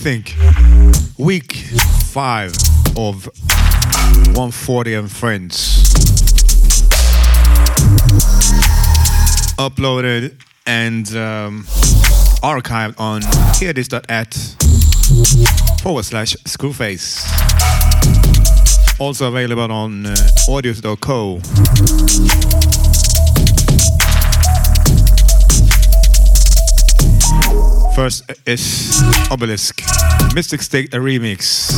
think. Week five of 140 and Friends. Uploaded and um, archived on hearthis.at forward slash skrewface. Also available on uh, audius.co. First is Obelisk, Mystic State, a remix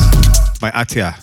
by Atia.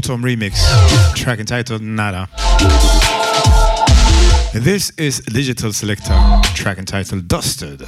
Photon Remix, track entitled Nada. This is Digital Selector, track entitled Dusted.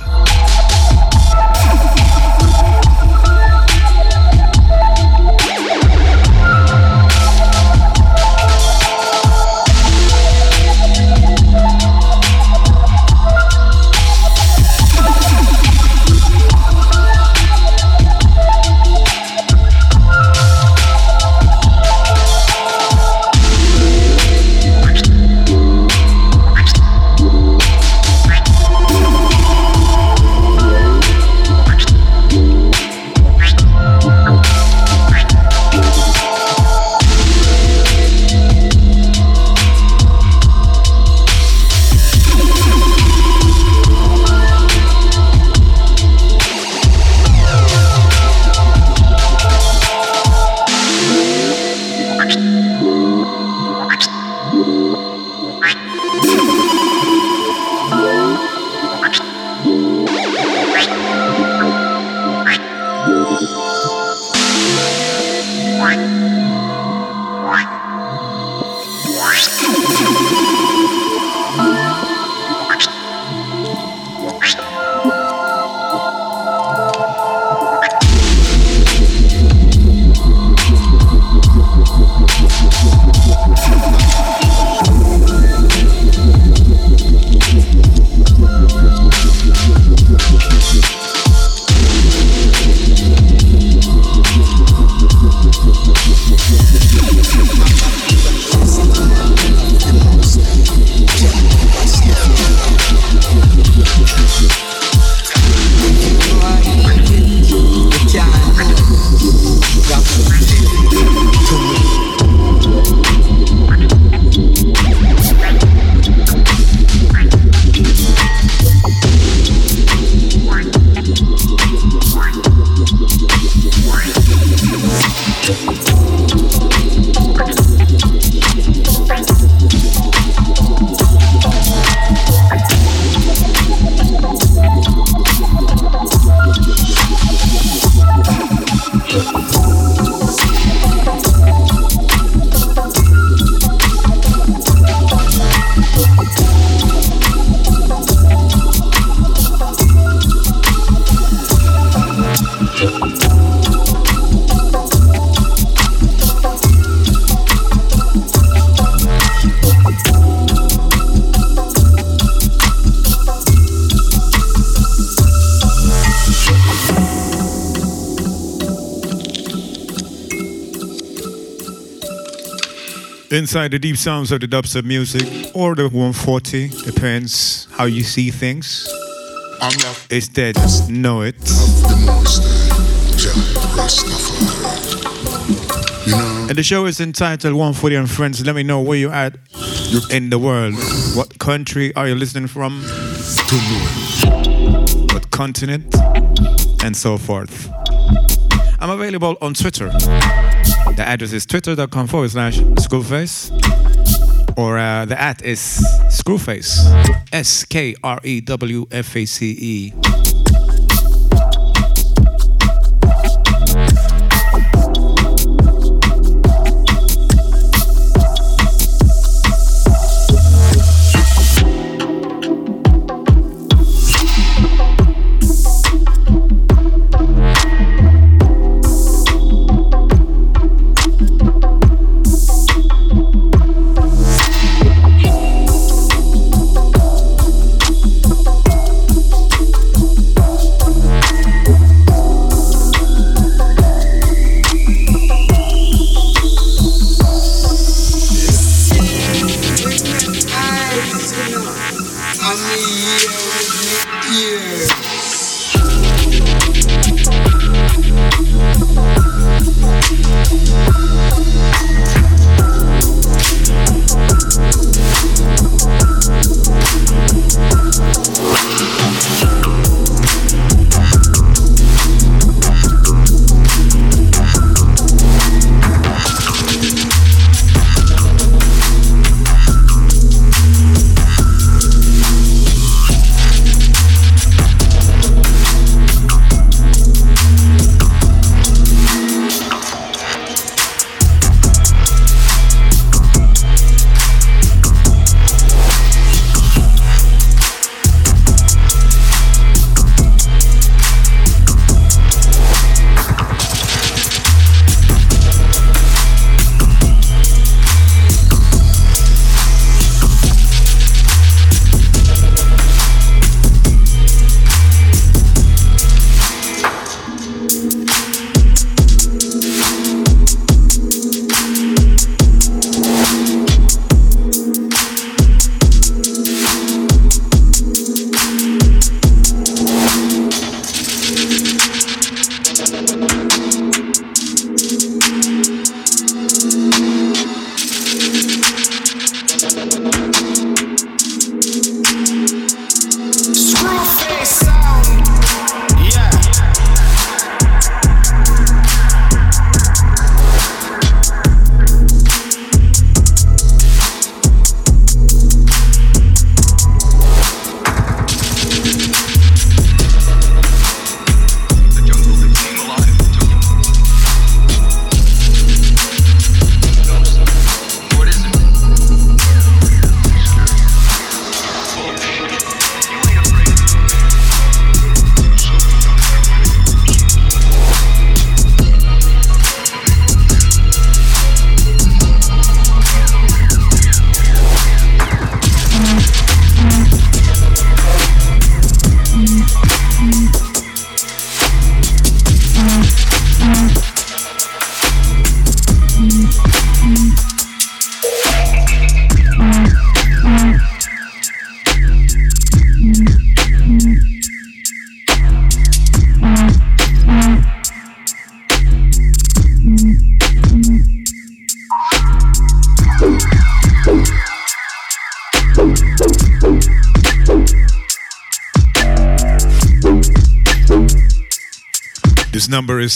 Inside the deep sounds of the dubstep music or the 140, depends how you see things. It's dead, know it. And the show is entitled 140 and Friends. Let me know where you're at in the world. What country are you listening from? What continent? And so forth. I'm available on Twitter. The address is twitter.com forward slash skrewface. Or uh, the at is skrewface. S K R E W F A C E.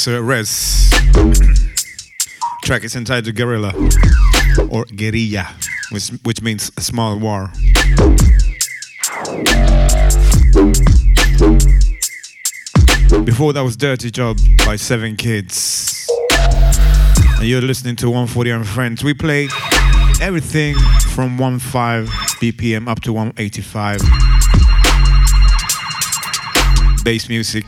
is uh, Res. Track is entitled Guerrilla or Guerilla, which, which means a small war. Before that was Dirty Job by Seven Kids. And you're listening to 140 and Friends. We play everything from 15 BPM up to 185. Bass music.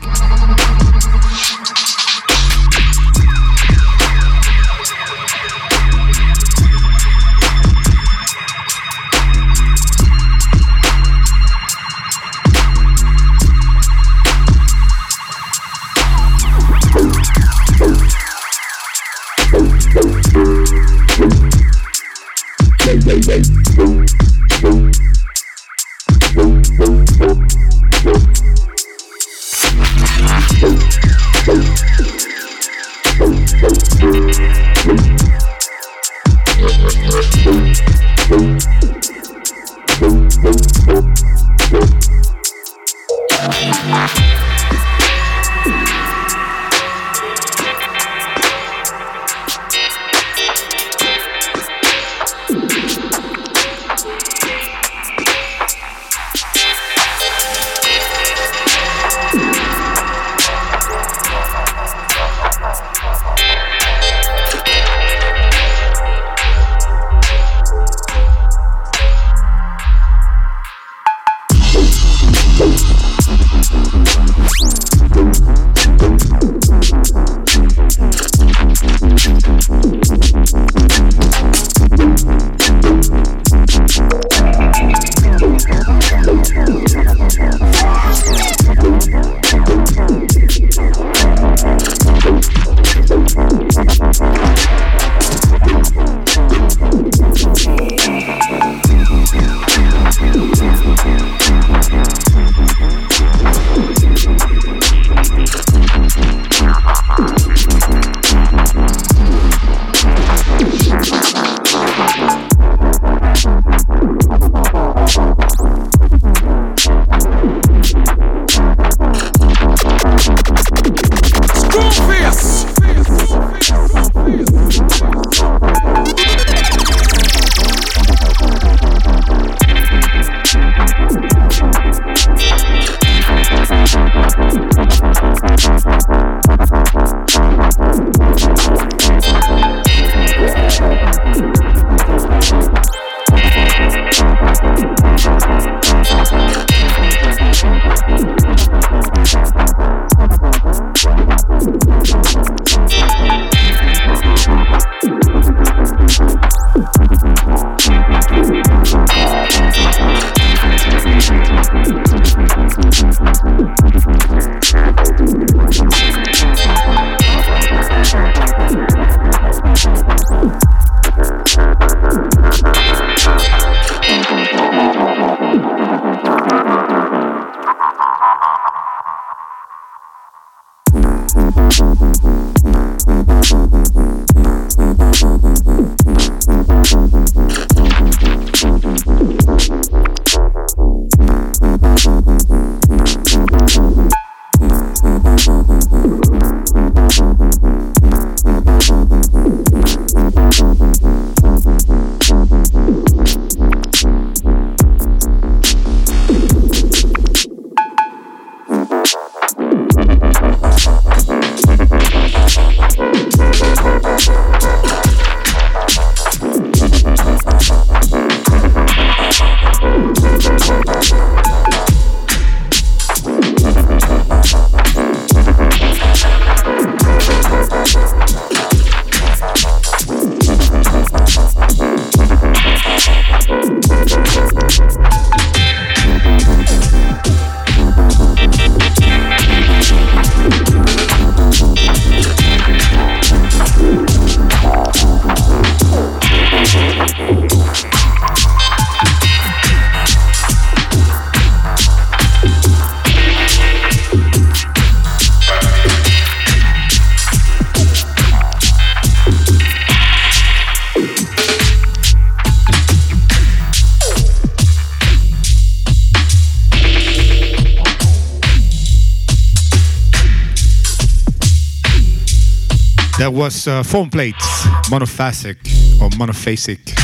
Was uh, foam plates, monophasic or monophasic.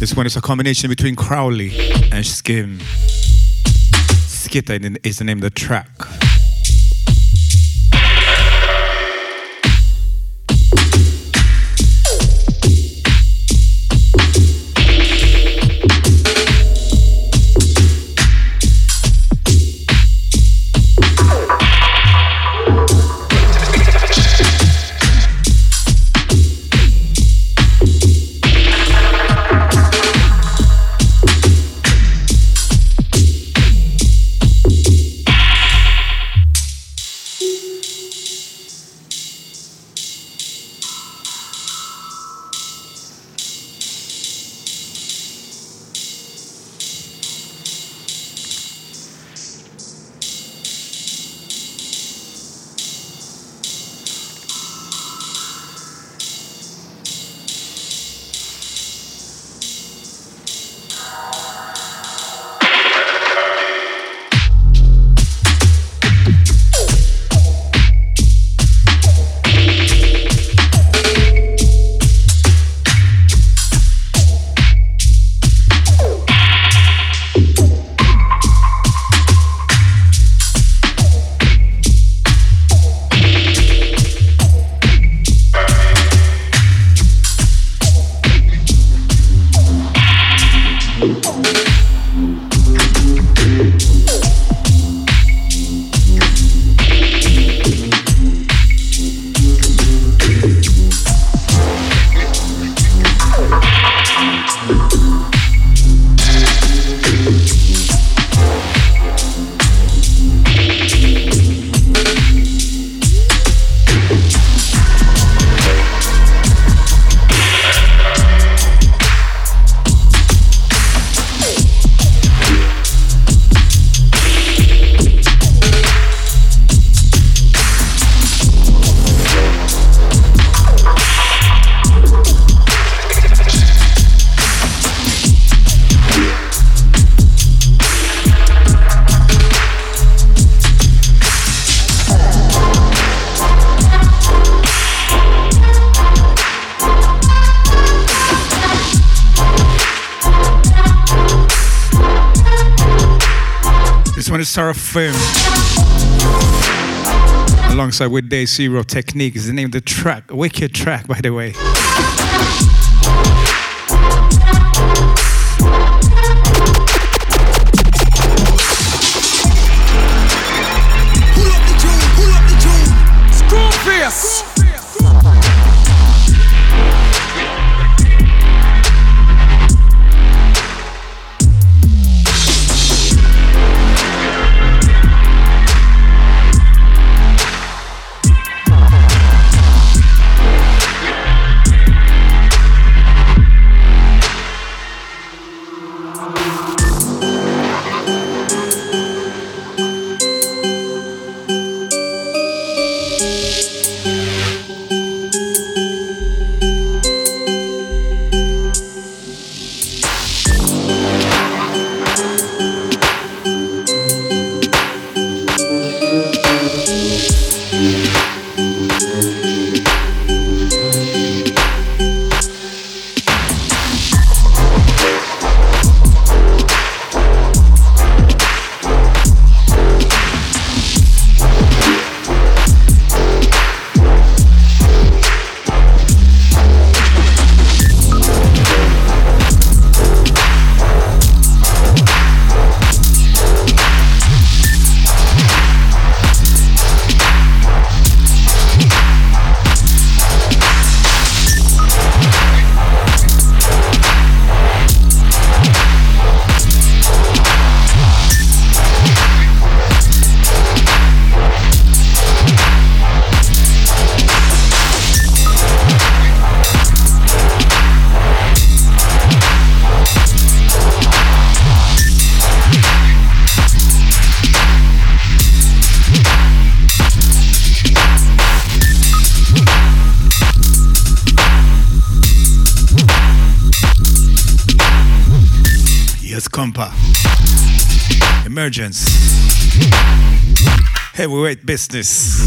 This one is a combination between Crowley and Skim. Skitter is the name of the track. With Day Zero Technique is the name of the track. Wicked track, by the way. Emergence. Heavyweight business.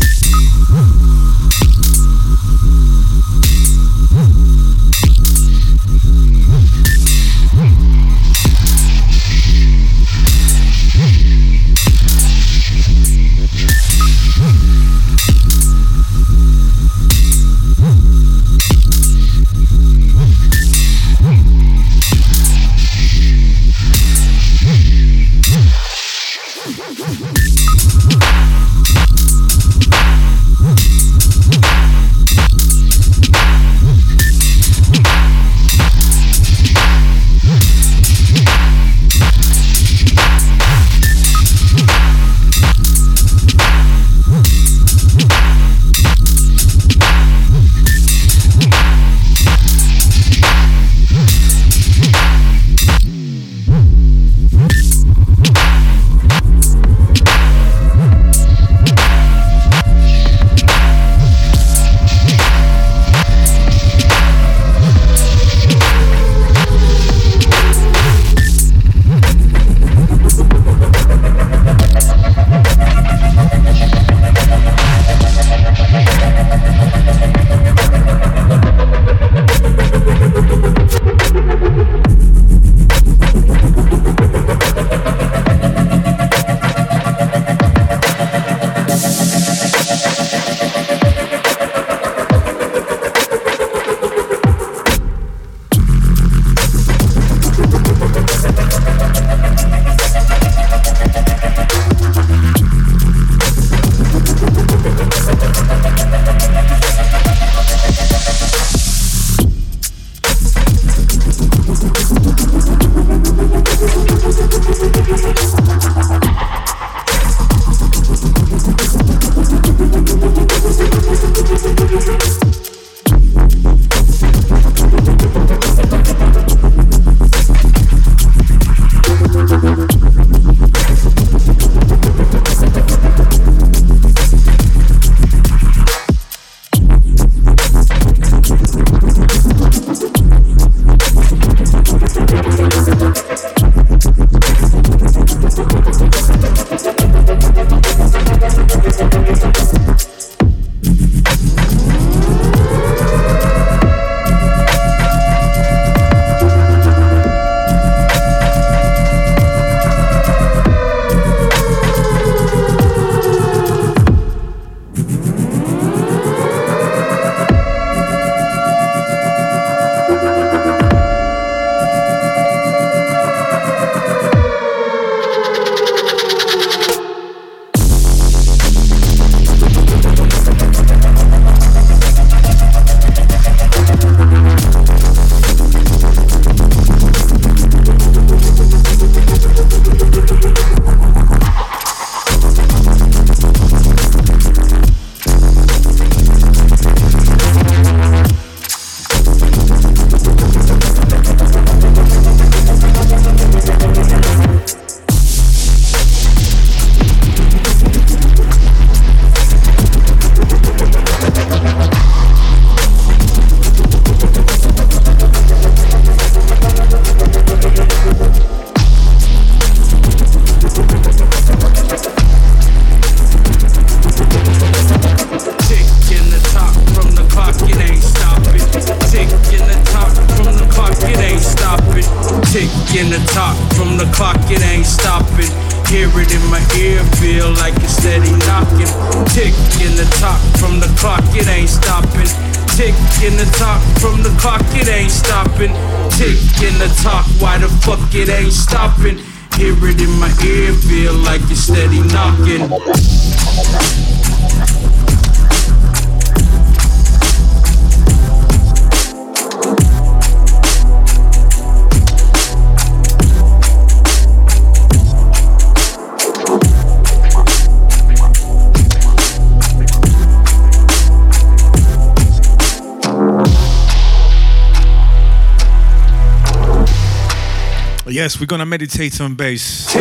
Meditate on bass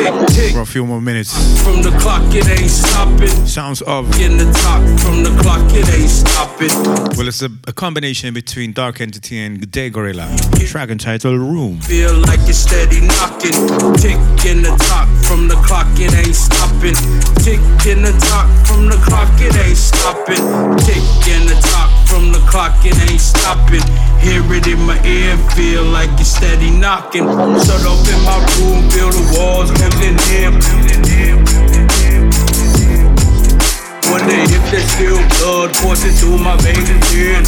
for a few more minutes. From the clock, it ain't stopping. Sounds of. In the top, from the clock, it ain't stopping. Well, it's a, a combination between Dark Entity and Day Gorilla. Track entitled Room. Feel like it's steady knocking. Tick in the top, from the clock, it ain't stopping. Tick in the top, from the clock, it ain't stopping. Tick in the top, from the clock, it ain't stopping. Hear it in my ear, feel like it's steady knocking. Shut up in my room, feel the walls closing in. Wonder if there's still blood coursing through my veins and tears.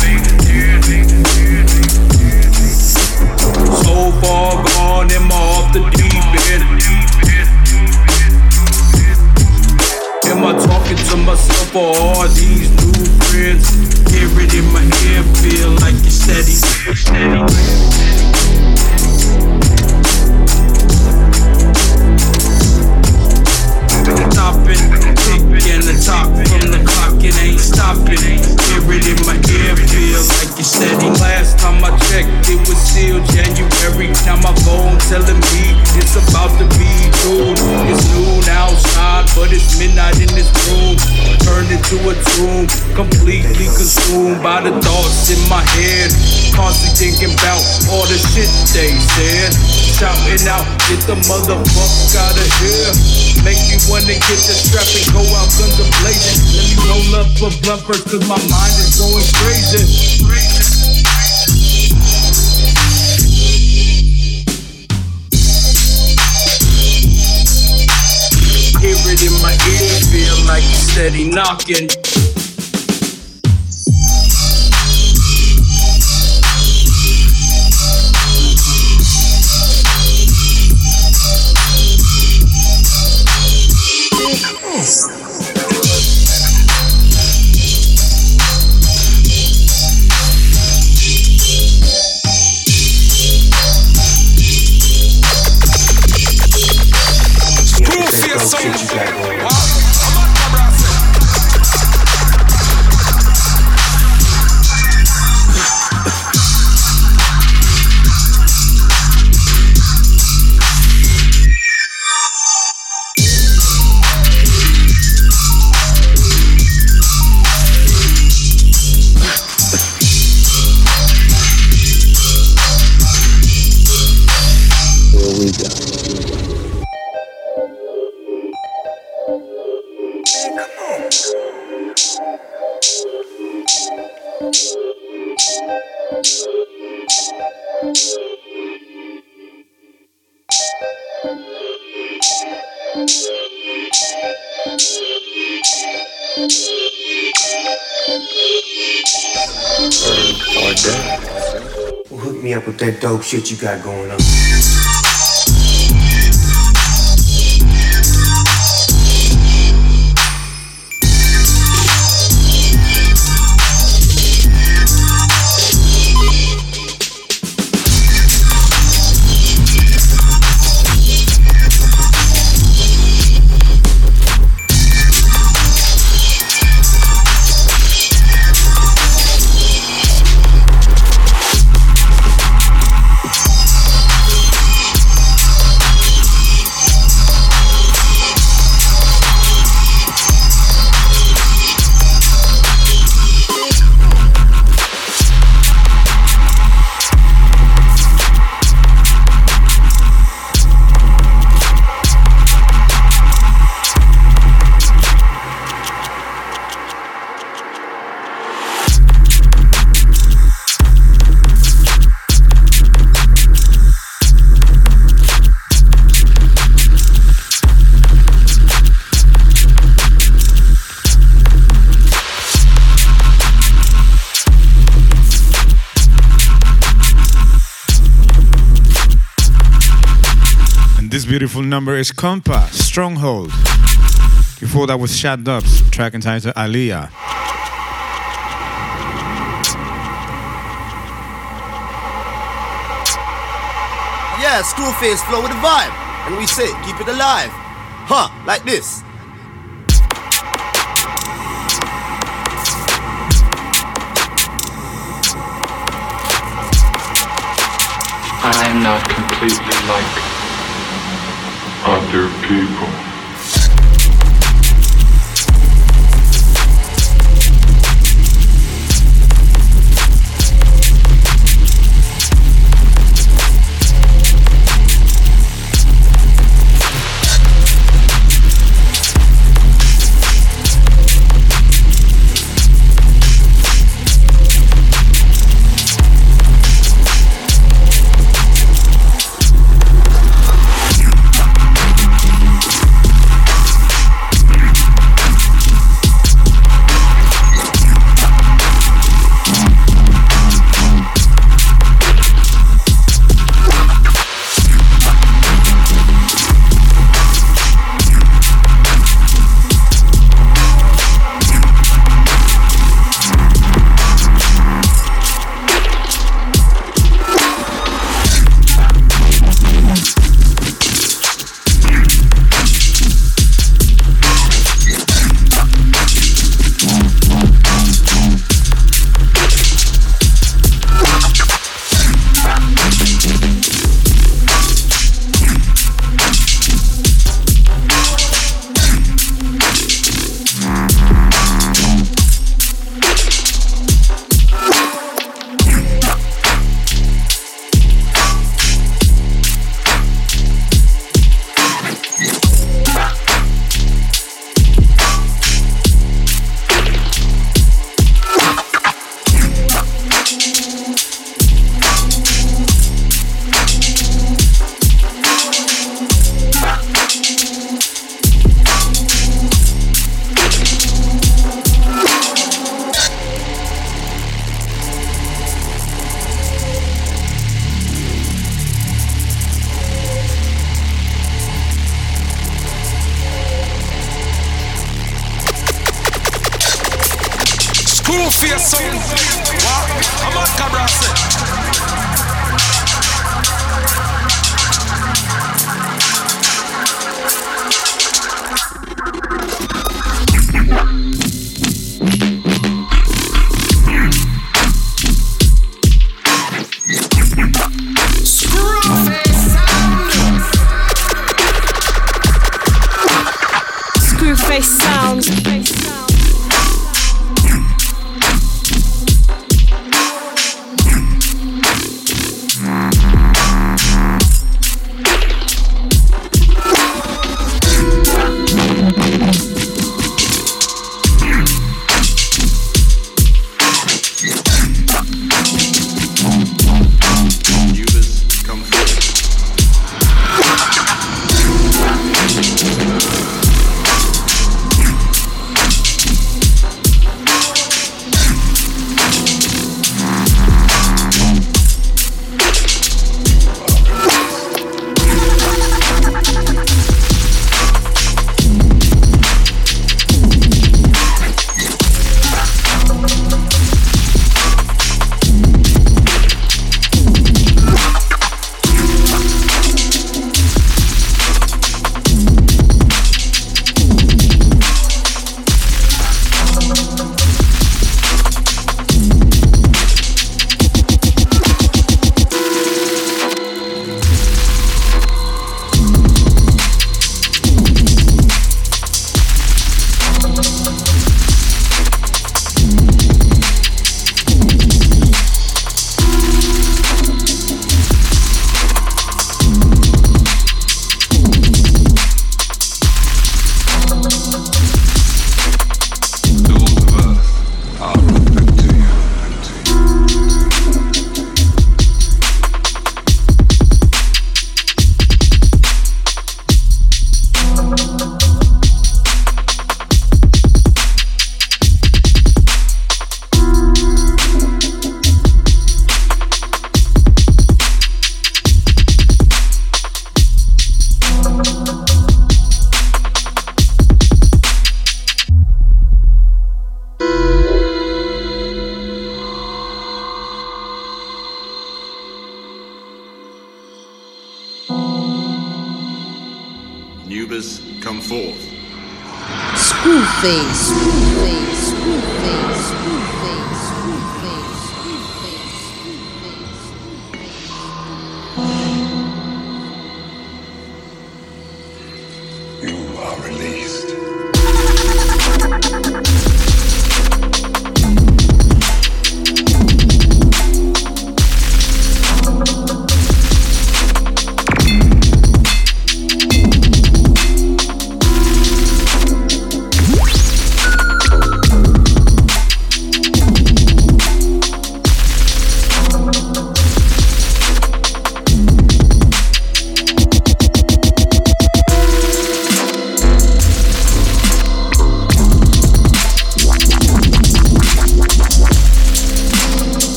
So far gone, am I off the deep end? Am I talking to myself or are these new friends? Hear it in my ear, feel like it's steady. Steady. Stopping, in the top from the clock, it ain't stopping. Hear it in my ear, feel like it's steady. Last time I checked, it was still January. Now my phone telling me it's about to be June. It's noon outside, but it's midnight in this room. Turned into a tomb, completely consumed by the thoughts in my head. Constantly thinking about all the shit they said. Shouting out, get the motherfucker out of here. Make me wanna get the strap and go out guns a blazing. Let me roll up a blunt cause my mind is going crazy. Hear it in my ear, feel like it's steady knocking. Shit you got going on. Beautiful number is Compa, Stronghold. Before that was Shad Dubs, track entitled Aliyah. Yeah, Skrewface flow with the vibe. And we say, keep it alive. Huh, like this.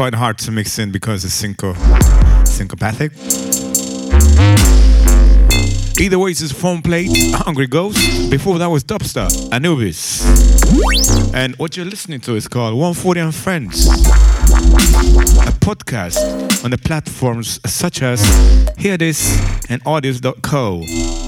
Quite hard to mix in because it's synco syncopathic. Either way, it's phone plate, Hungry Ghost. Before that was Dubstar, Anubis. And what you're listening to is called 140 and Friends, a podcast on the platforms such as Hear This and audius.co.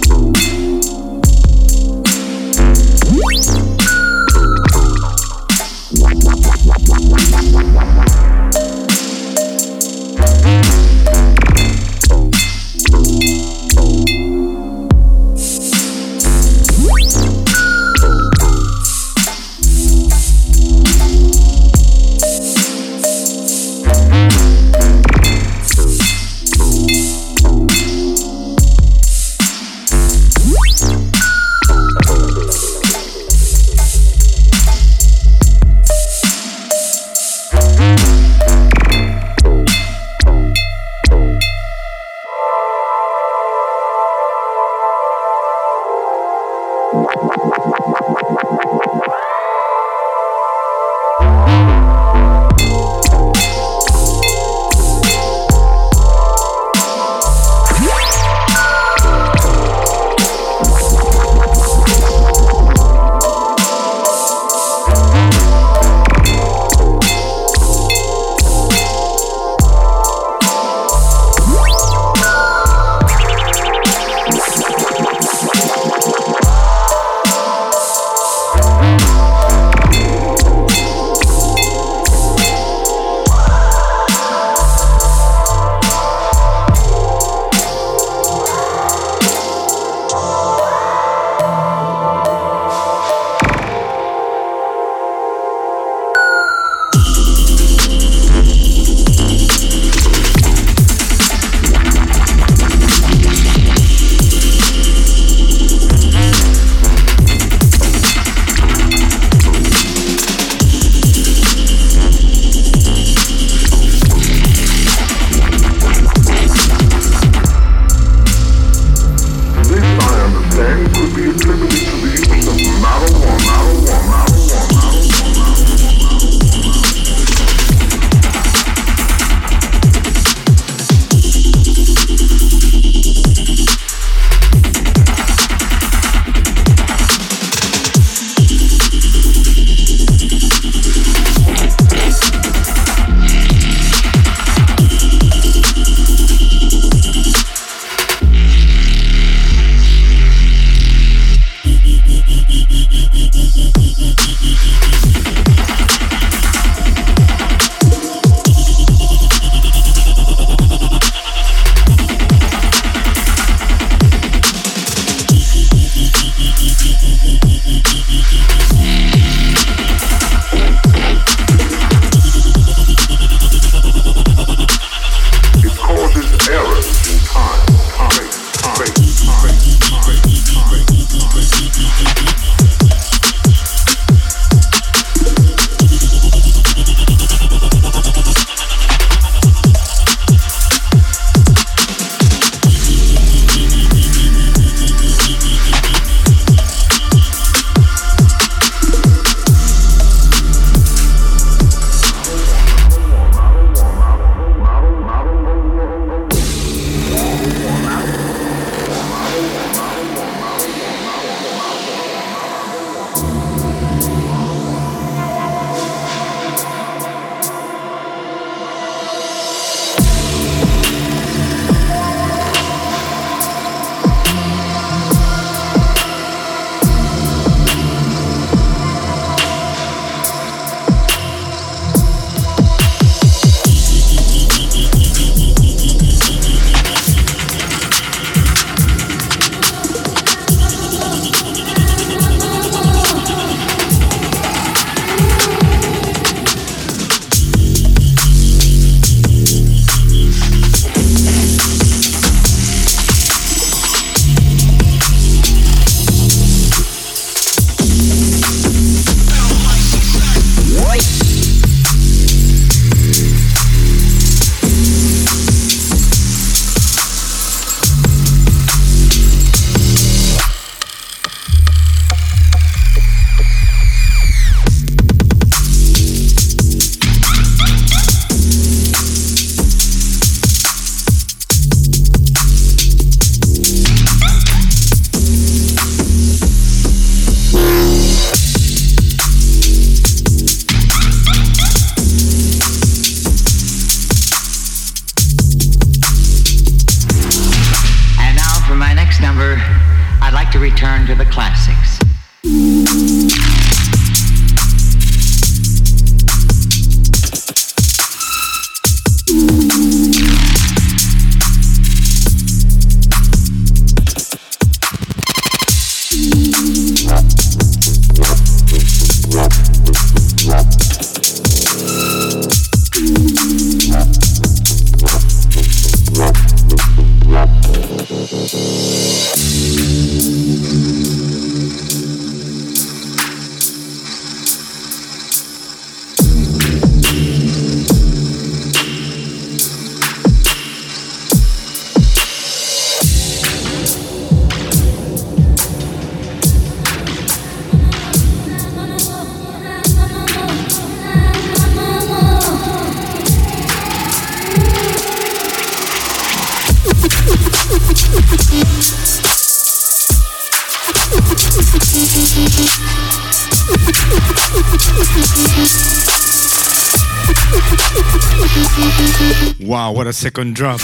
second drop.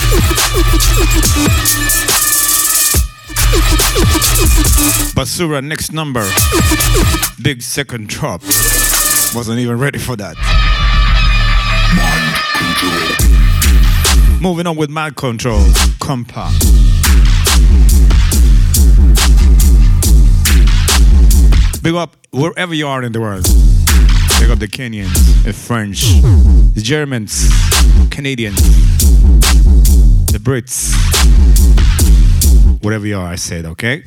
Basura, next number. Big second drop. Wasn't even ready for that. Moving on with Mind Control. Compa. Big up wherever you are in the world. Big up the Kenyans, the French, the Germans, Canadians, the Brits. Whatever you are, I said, okay?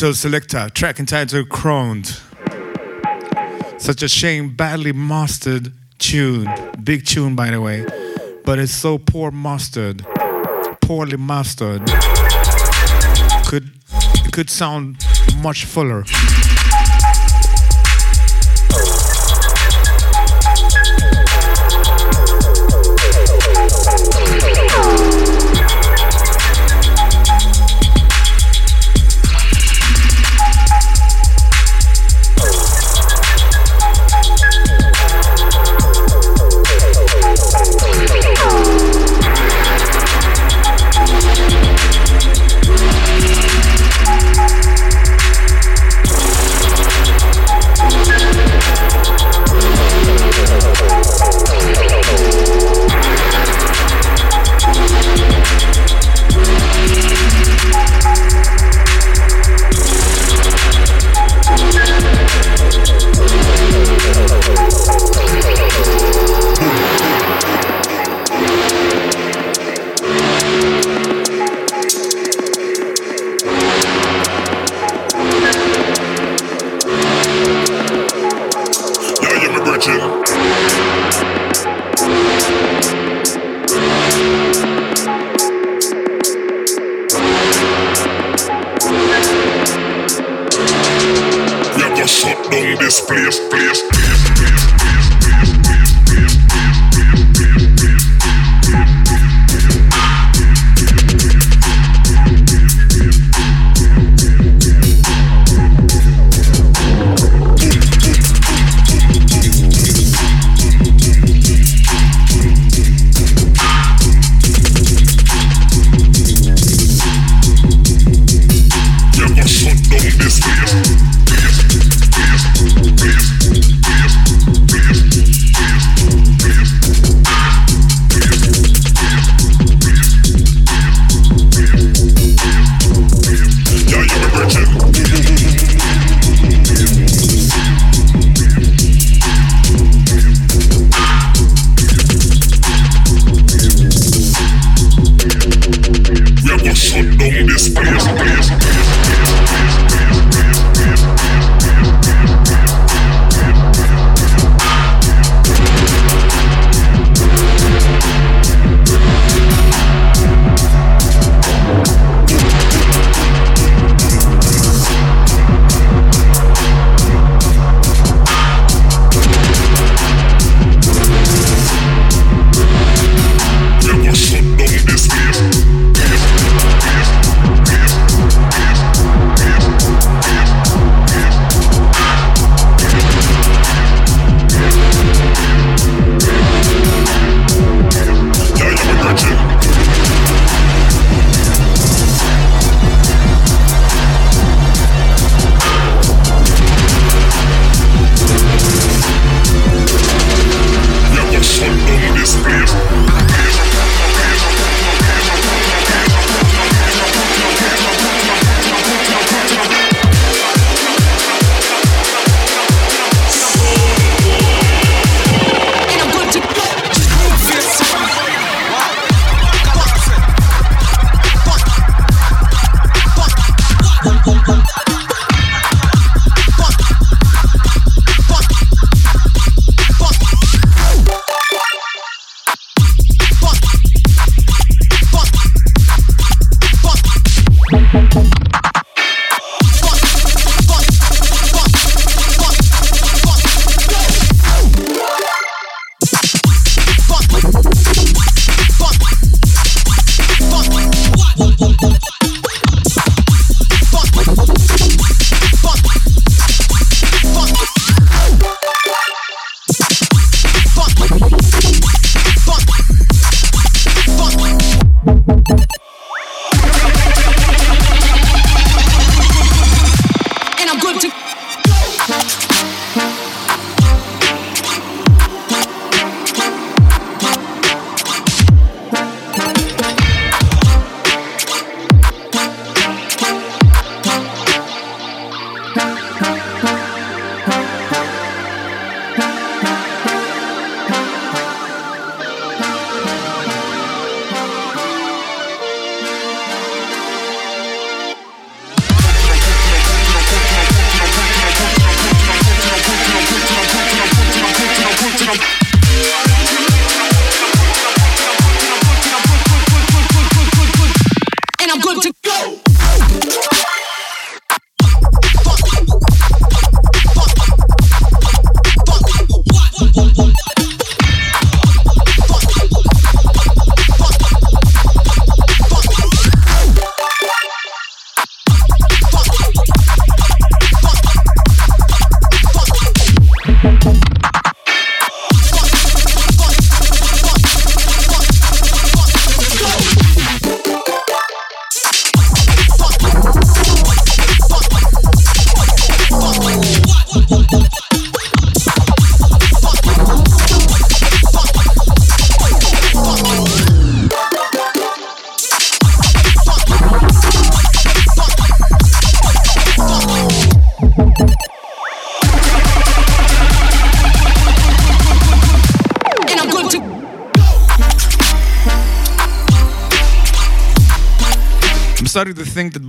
Digital Selector, track entitled Crowned. Such a shame, badly mastered tune. Big tune, by the way. but it's so poor mastered, poorly mastered. Could could sound much fuller.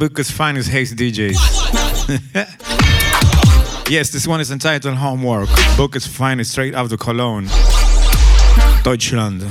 Bukez Finezt hates DJs. yes, this one is entitled Homework. Bukez Finezt straight out of Cologne, Deutschland.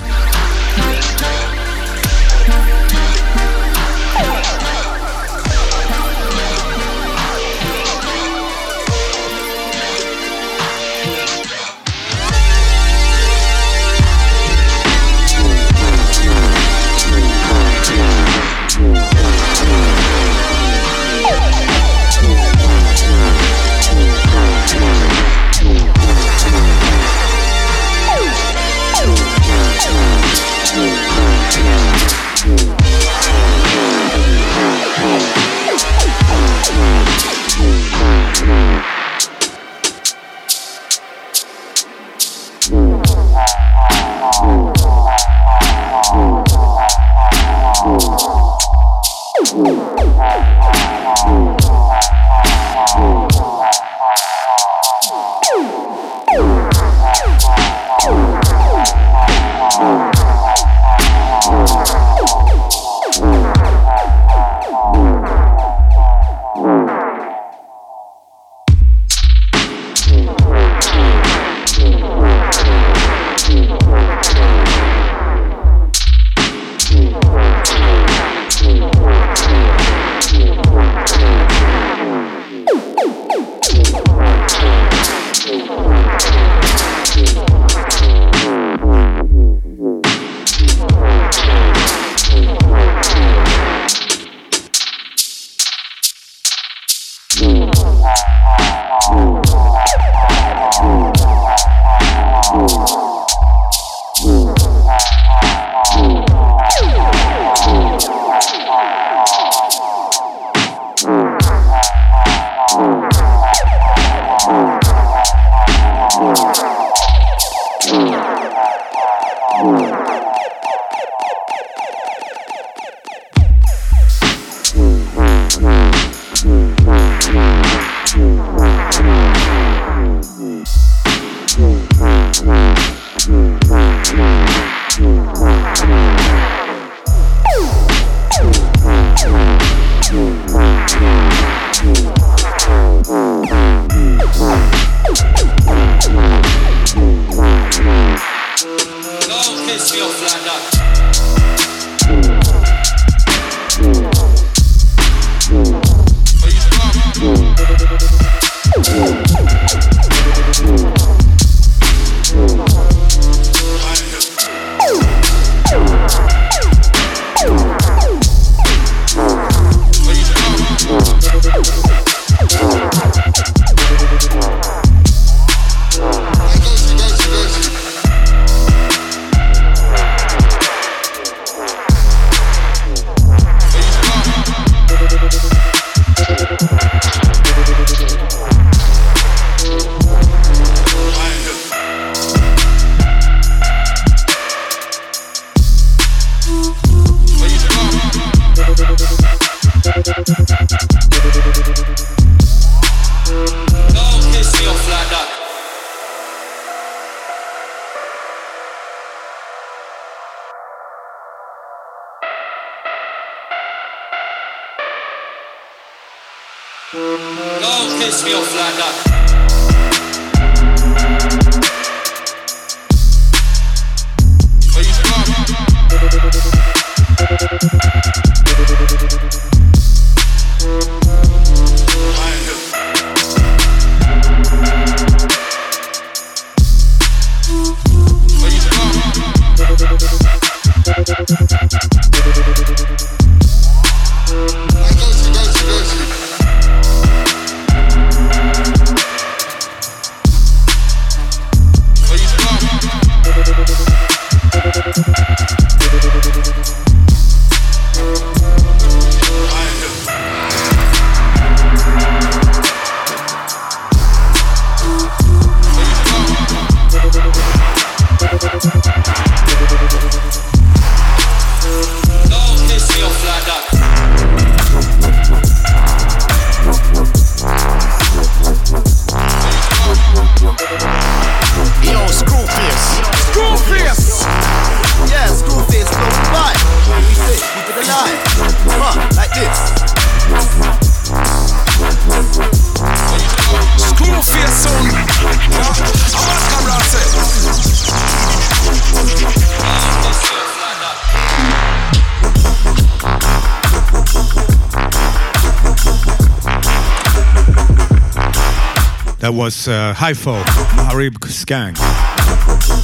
Was uh, Harib Skank.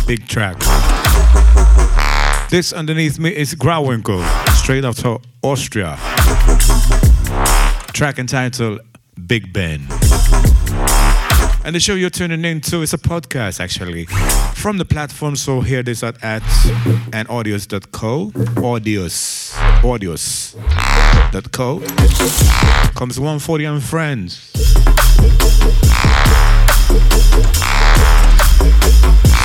Big track. This underneath me is Grauwinkel, straight out of Austria. Track entitled Big Ben. And the show you're tuning into is a podcast, actually, from the platform. So hear this at, at and audius.co, audius, audius.co. Comes 140 and friends. Thank you.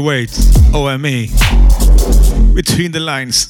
Heavyweight, OME. Between the lines.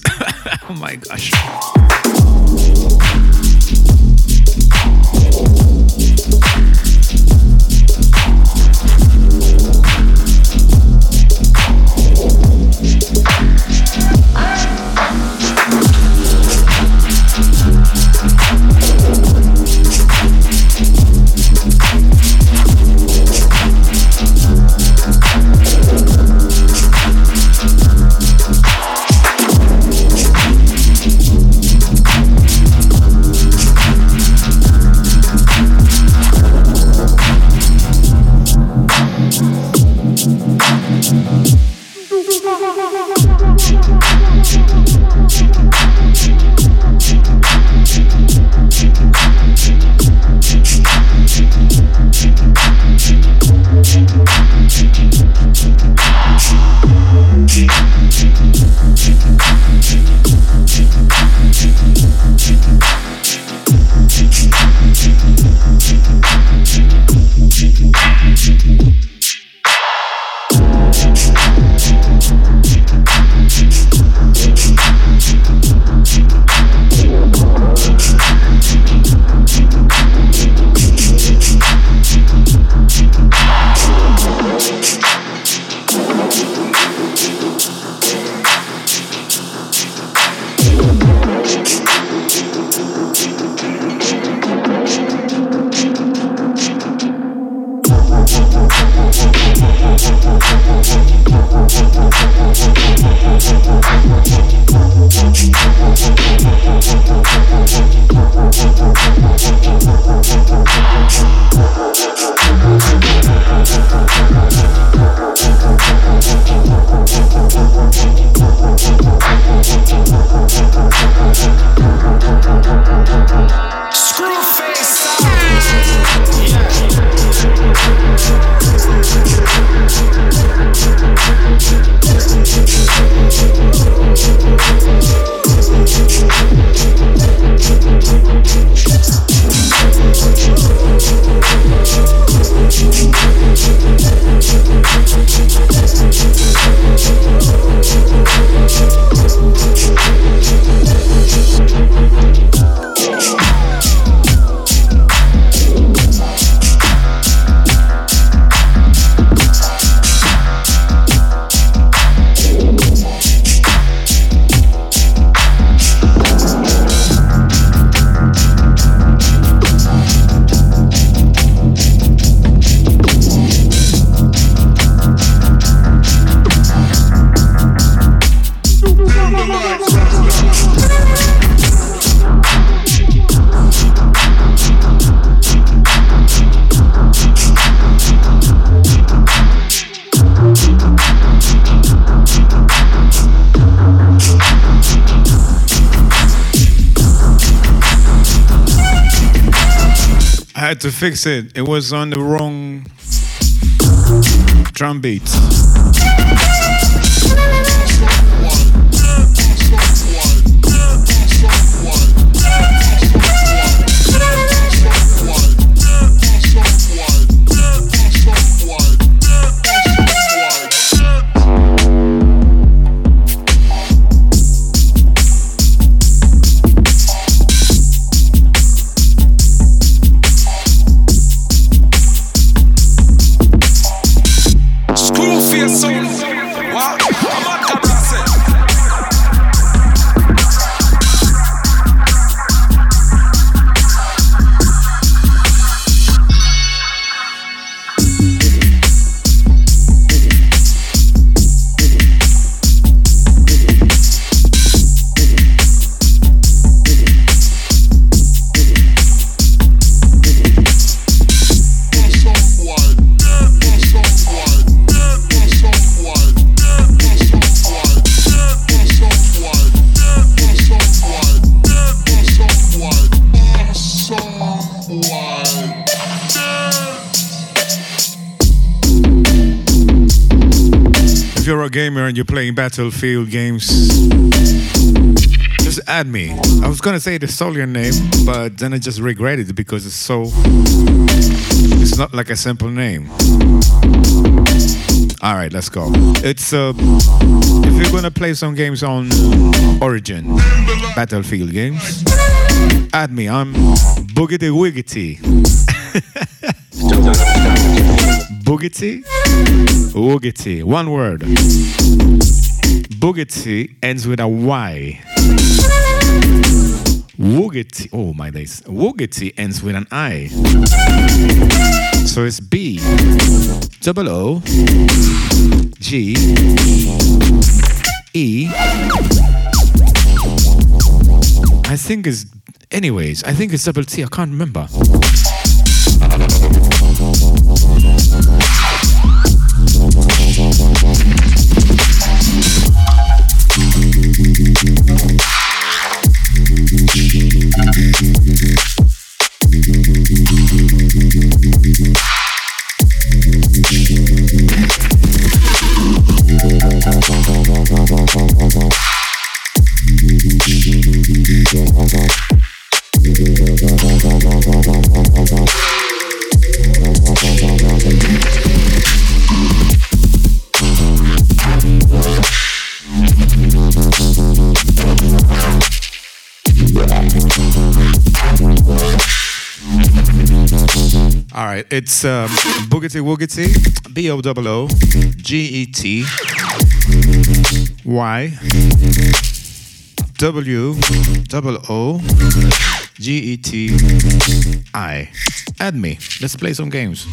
Fix it. It was on the wrong drum beat. You're a gamer and you're playing Battlefield games, just add me. I was gonna say the Solian name, but then I just regretted it because it's so. It's not like a simple name. All right, let's go. It's uh, if you're gonna play some games on Origin, Battlefield games, add me. I'm Boogity Wiggity. Boogity Woogity. One word. Boogity ends with a Y. Woogity. Oh my days. Woogity ends with an I. So it's B double O G E. I think it's anyways, I think it's double T, I can't remember. Right, it's um, Boogity Woogity, B O O O G E T Y W double O G E T I. Add me. Let's play some games.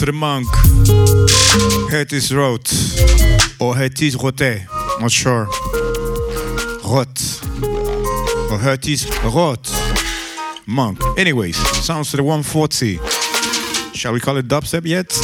Of the monk. Het is rood. Or het is roté. Not sure. Rot. Or het is rot. Monk. Anyways, sounds to the 140. Shall we call it dubstep yet?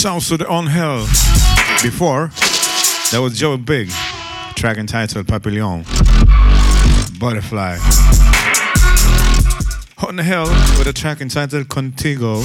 Sounds to the On Hell. Before, that was Joe Big, track entitled Papillon. Butterfly. Hell with a track entitled Contigo.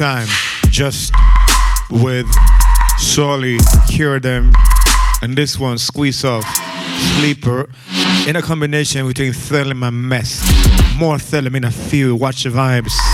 Time, just with Solly, Cure Them, and this one, Squeeze Off, Sleeper, in a combination between Thelem and Mess. More Thelem in a few, watch the vibes.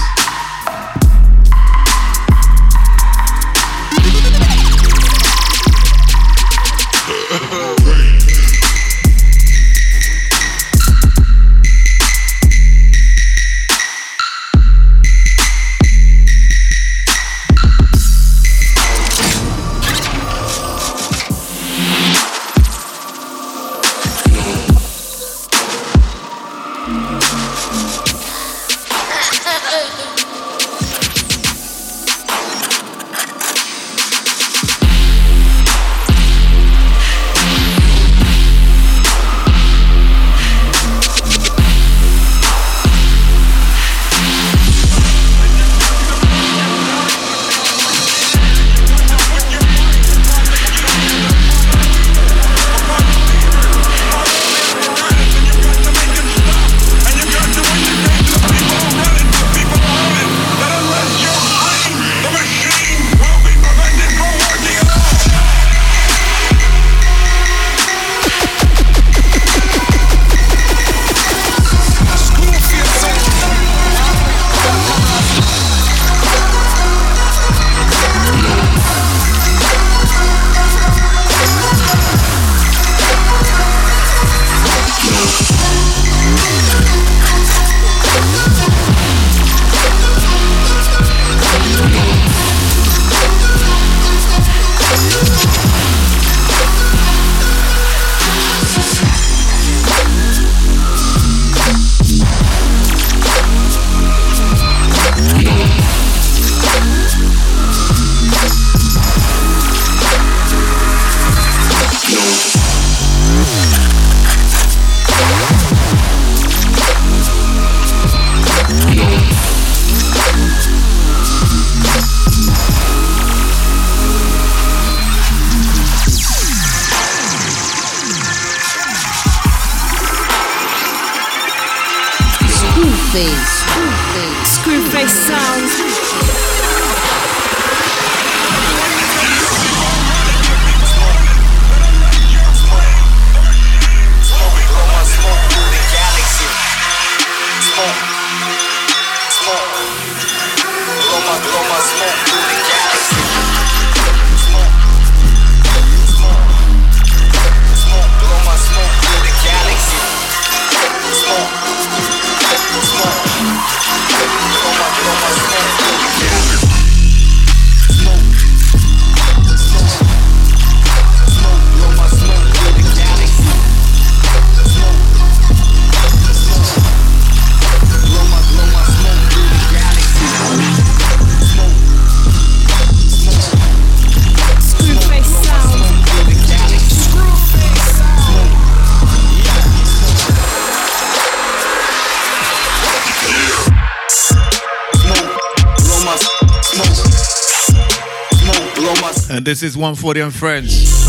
This is 140 and Friends.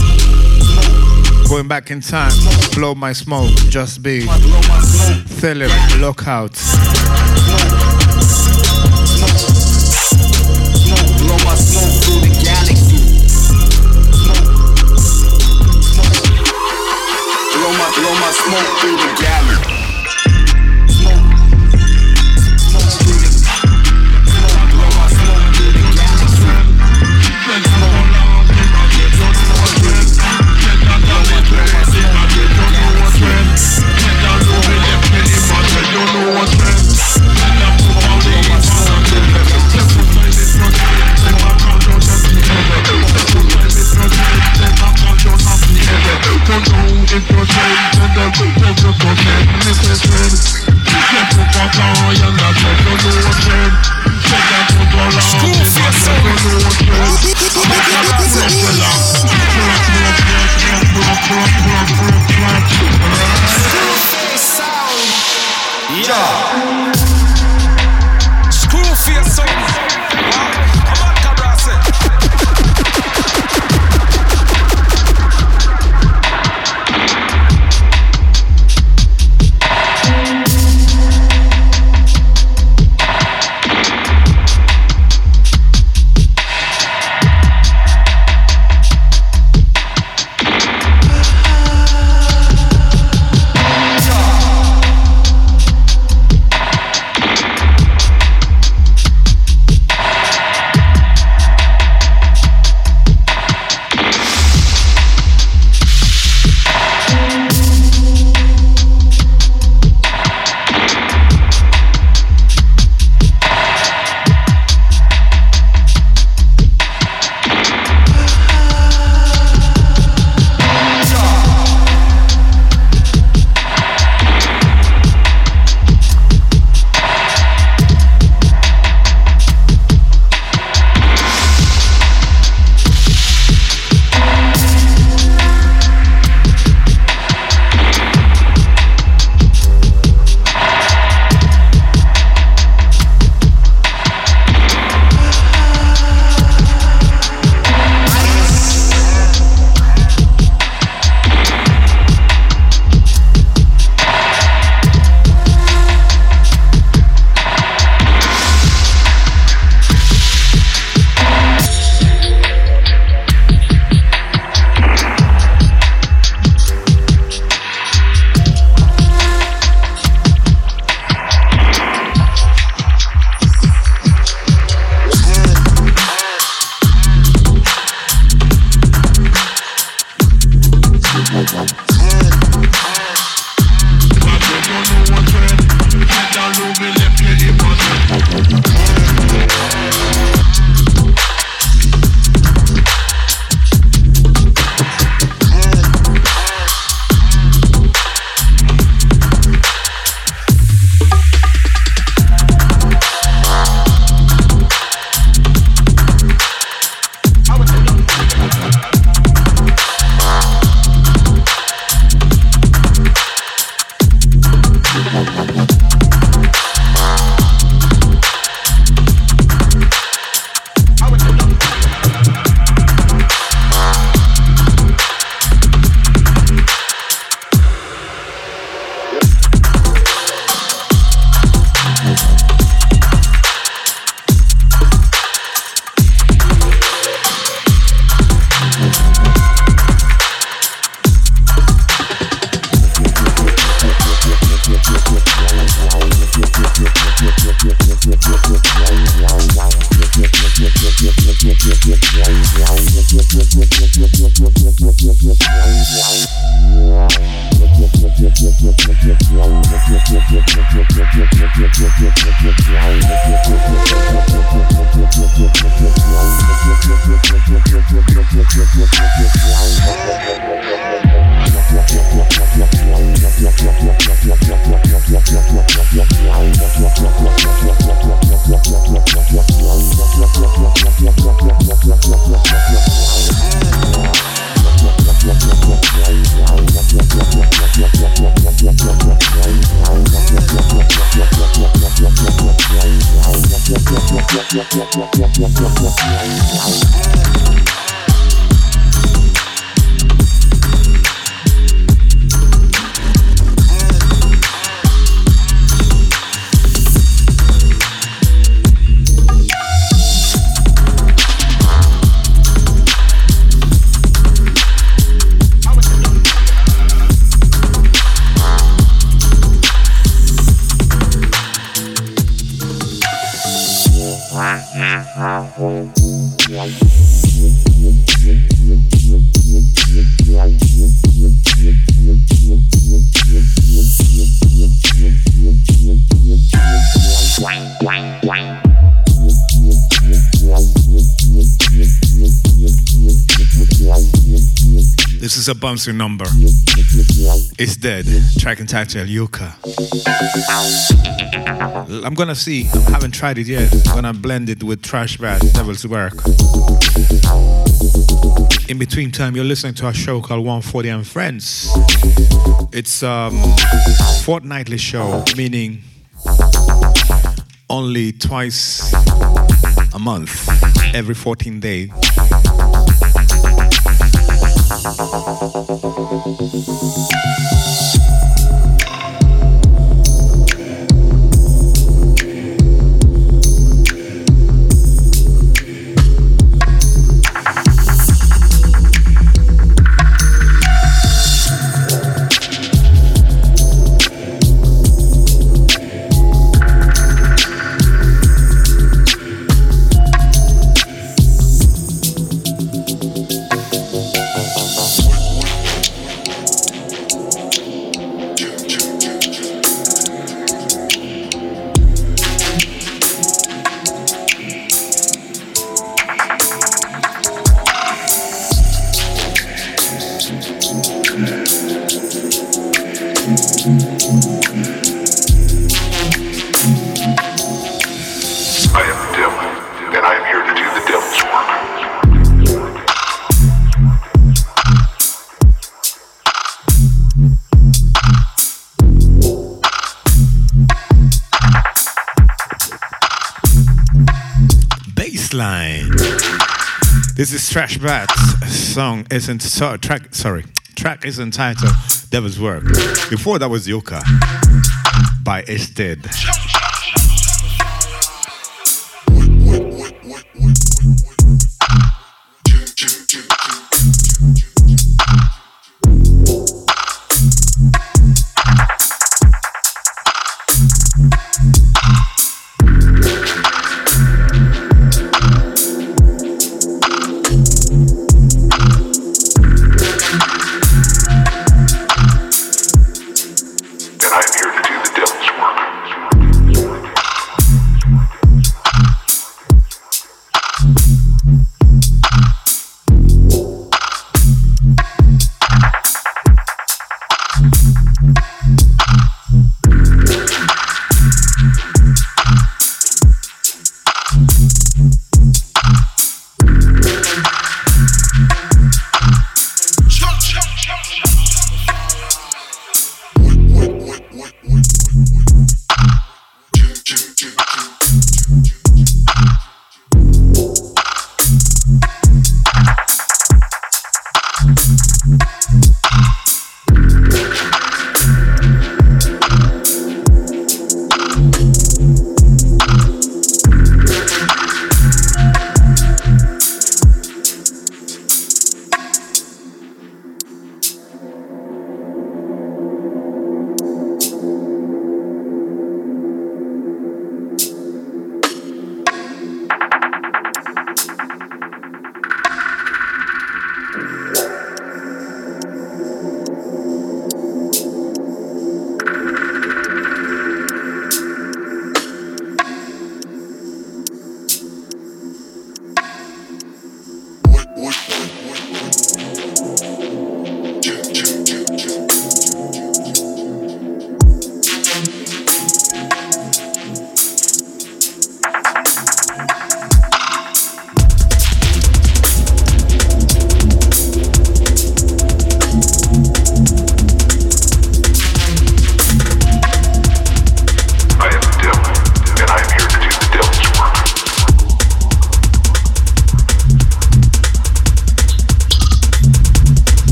Going back in time, blow my smoke, just be. Philip, lockout. A bouncy number. It's dead. Track and title Yuka. I'm gonna see. I haven't tried it yet. I'm gonna blend it with Trash Bad Devil's Work. In between time, you're listening to a show called 140 and Friends. It's um fortnightly show, meaning only twice a month, every 14 days. thank you Trash Bat. Song is ent- so, track. Sorry, track is entitled "Devil's Work." Before that was Yuka by Ested.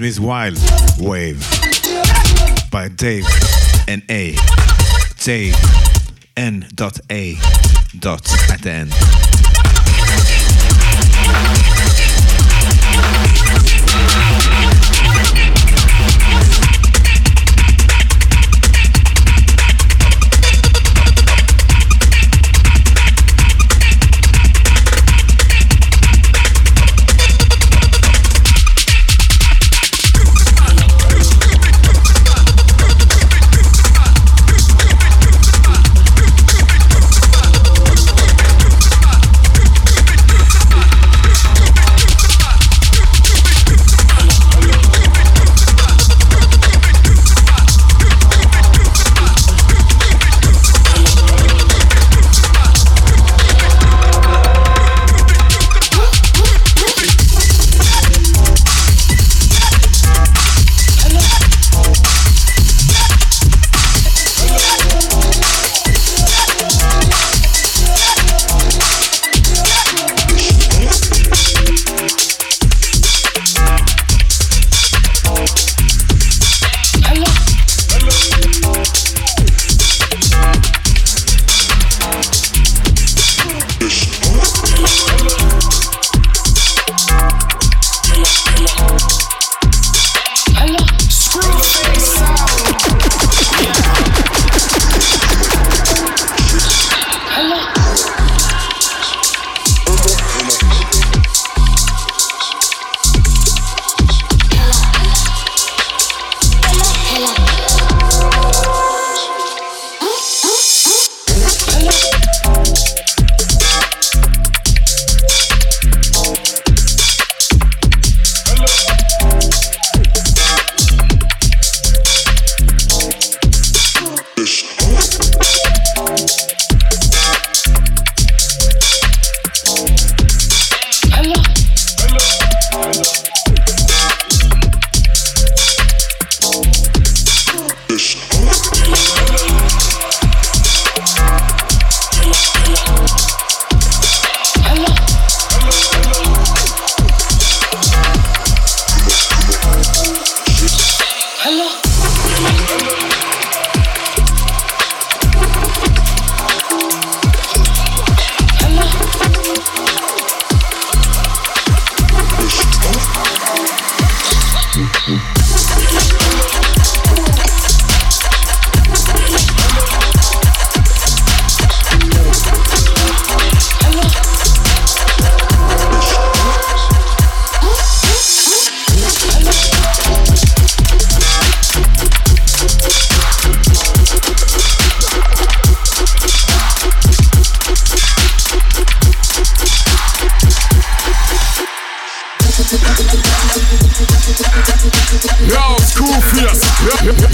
Me Wild Wave by Dave and A. Dave N dot A dot at the end.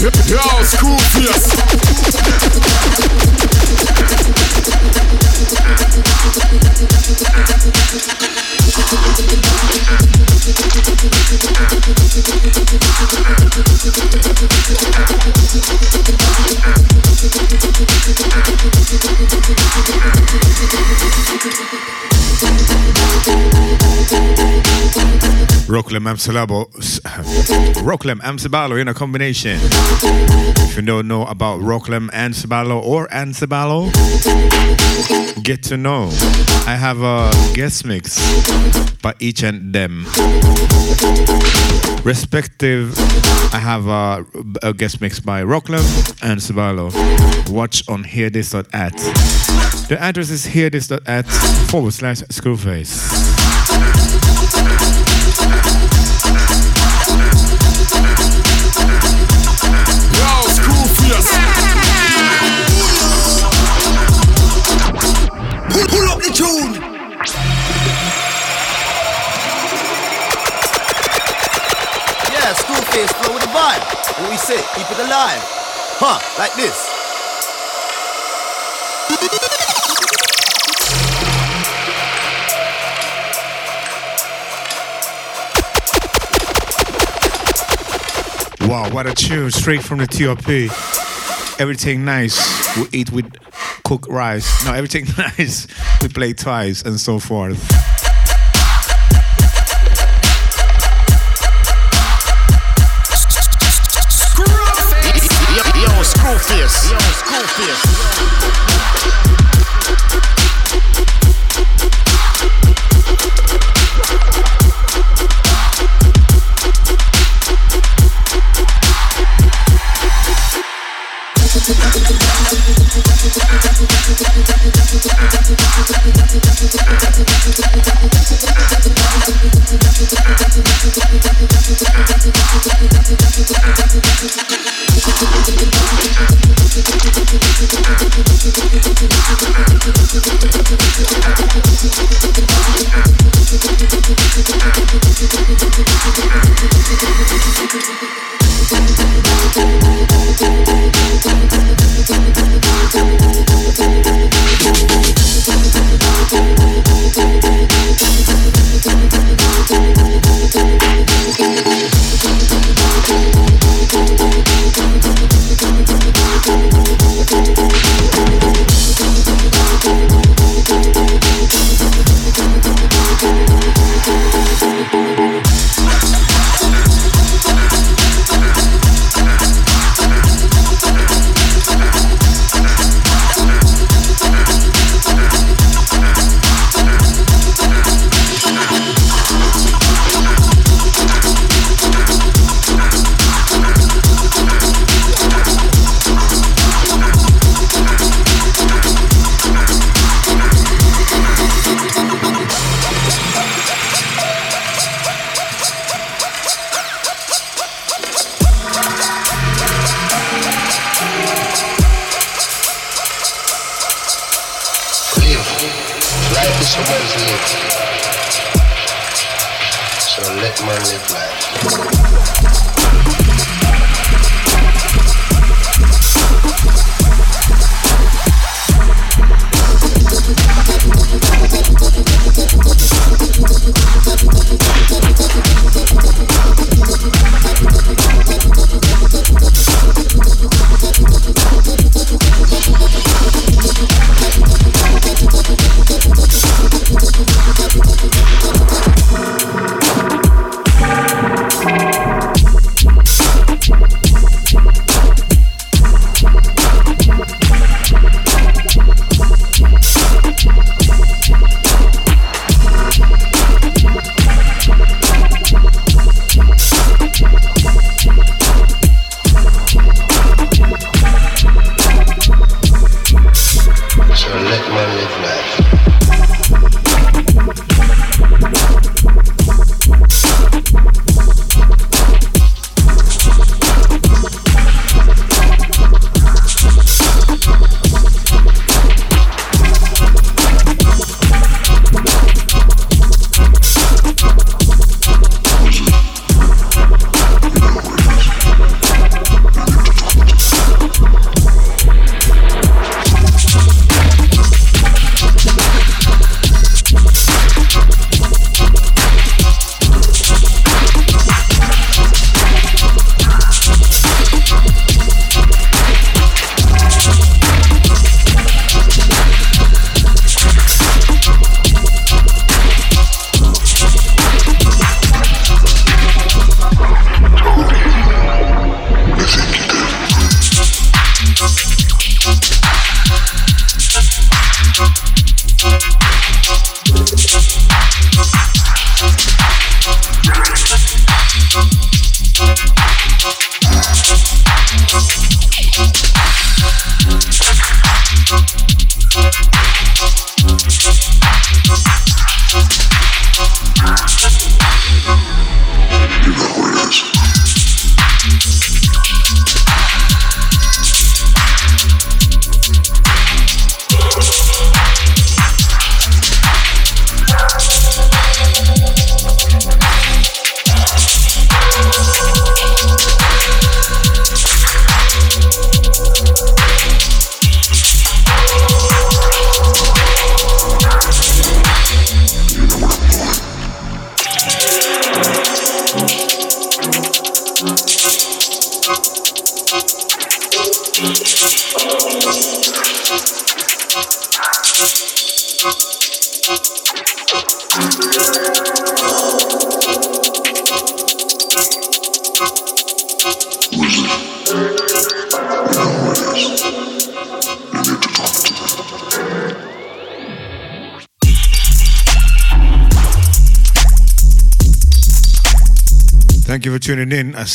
Yo, screw. Amsalabo, Rocklem Amsabalo in a combination. If you don't know about Rocklem and Sabalo or Ansabalo, get to know. I have a guest mix by each and them. Respective, I have a, a guest mix by Rocklem and Sabalo. Watch on hearthis.at. The address is hearthis.at forward slash skrewface. We say, keep it alive. Huh, like this. Wow, what a tune, straight from the TOP. Everything nice, we eat with cooked rice. No, everything nice, we play twice, and so forth. School Life is supposed to live. So let man live life. So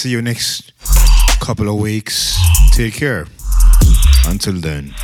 see you next couple of weeks. Take care. Until then.